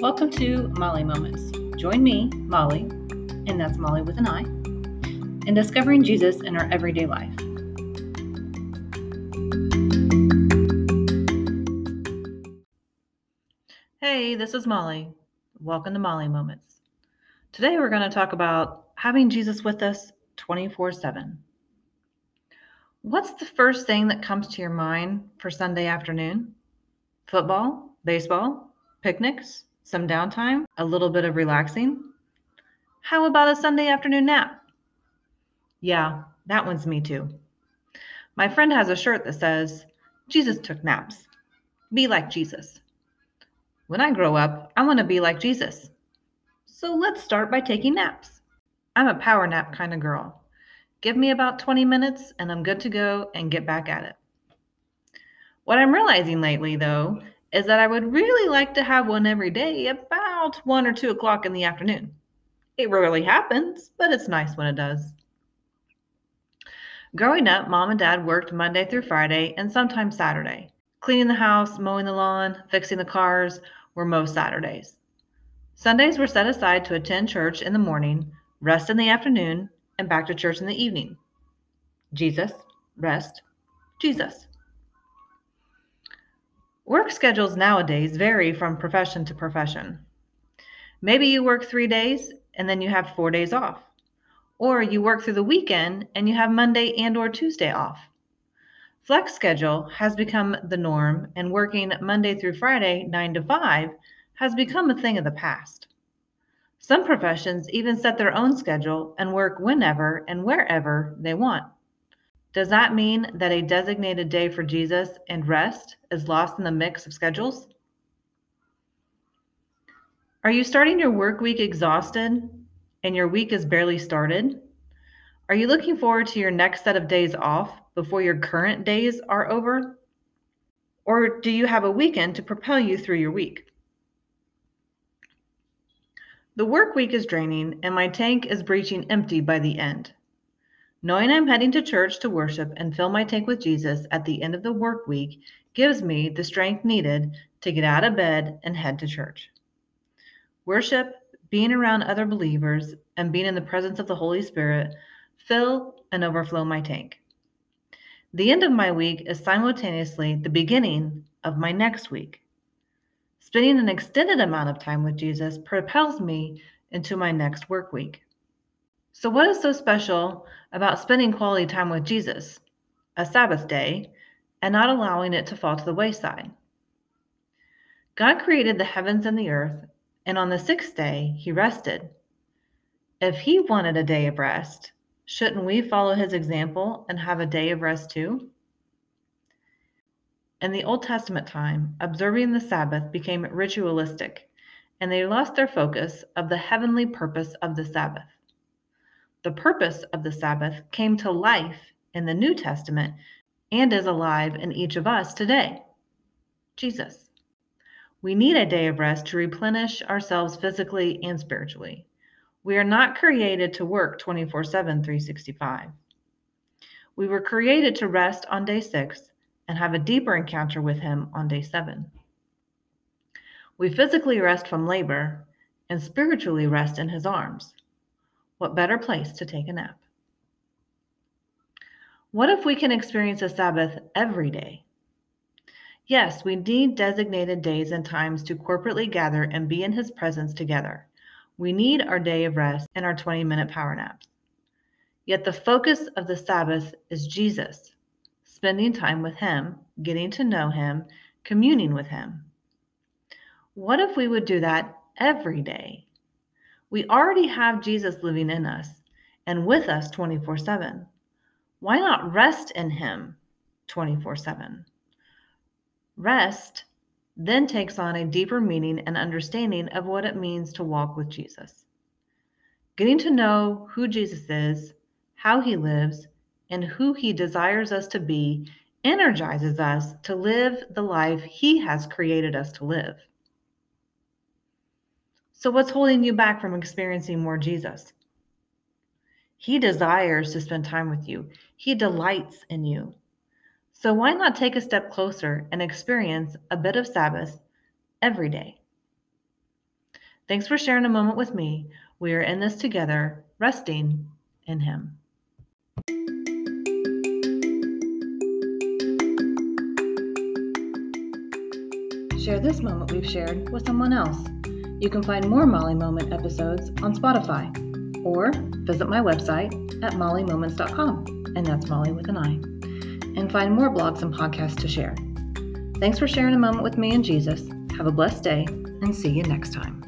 Welcome to Mollie Moments. Join me, Mollie, and that's Mollie with an I, in discovering Jesus in our everyday life. Hey, this is Mollie. Welcome to Mollie Moments. Today we're going to talk about having Jesus with us 24 7. What's the first thing that comes to your mind for Sunday afternoon? Football? Baseball? Picnics? Some downtime, a little bit of relaxing. How about a Sunday afternoon nap? Yeah, that one's me too. My friend has a shirt that says, Jesus took naps. Be like Jesus. When I grow up, I want to be like Jesus. So let's start by taking naps. I'm a power nap kind of girl. Give me about 20 minutes and I'm good to go and get back at it. What I'm realizing lately, though, is that I would really like to have one every day about one or two o'clock in the afternoon. It rarely happens, but it's nice when it does. Growing up, mom and dad worked Monday through Friday and sometimes Saturday. Cleaning the house, mowing the lawn, fixing the cars were most Saturdays. Sundays were set aside to attend church in the morning, rest in the afternoon, and back to church in the evening. Jesus, rest, Jesus. Work schedules nowadays vary from profession to profession. Maybe you work three days and then you have four days off. Or you work through the weekend and you have Monday and or Tuesday off. Flex schedule has become the norm and working Monday through Friday 9 to 5 has become a thing of the past. Some professions even set their own schedule and work whenever and wherever they want. Does that mean that a designated day for Jesus and rest is lost in the mix of schedules? Are you starting your work week exhausted and your week is barely started? Are you looking forward to your next set of days off before your current days are over? Or do you have a weekend to propel you through your week? The work week is draining and my tank is breaching empty by the end. Knowing I'm heading to church to worship and fill my tank with Jesus at the end of the work week gives me the strength needed to get out of bed and head to church. Worship, being around other believers, and being in the presence of the Holy Spirit fill and overflow my tank. The end of my week is simultaneously the beginning of my next week. Spending an extended amount of time with Jesus propels me into my next work week. So, what is so special about spending quality time with Jesus, a Sabbath day, and not allowing it to fall to the wayside? God created the heavens and the earth, and on the sixth day, he rested. If he wanted a day of rest, shouldn't we follow his example and have a day of rest too? In the Old Testament time, observing the Sabbath became ritualistic, and they lost their focus of the heavenly purpose of the Sabbath. The purpose of the Sabbath came to life in the New Testament and is alive in each of us today Jesus. We need a day of rest to replenish ourselves physically and spiritually. We are not created to work 24 7, 365. We were created to rest on day six and have a deeper encounter with Him on day seven. We physically rest from labor and spiritually rest in His arms. What better place to take a nap? What if we can experience a Sabbath every day? Yes, we need designated days and times to corporately gather and be in His presence together. We need our day of rest and our 20 minute power naps. Yet the focus of the Sabbath is Jesus, spending time with Him, getting to know Him, communing with Him. What if we would do that every day? We already have Jesus living in us and with us 24 7. Why not rest in Him 24 7? Rest then takes on a deeper meaning and understanding of what it means to walk with Jesus. Getting to know who Jesus is, how he lives, and who he desires us to be energizes us to live the life he has created us to live. So, what's holding you back from experiencing more Jesus? He desires to spend time with you, He delights in you. So, why not take a step closer and experience a bit of Sabbath every day? Thanks for sharing a moment with me. We are in this together, resting in Him. Share this moment we've shared with someone else. You can find more Mollie Moment episodes on Spotify or visit my website at molliemoments.com, and that's Mollie with an I, and find more blogs and podcasts to share. Thanks for sharing a moment with me and Jesus. Have a blessed day, and see you next time.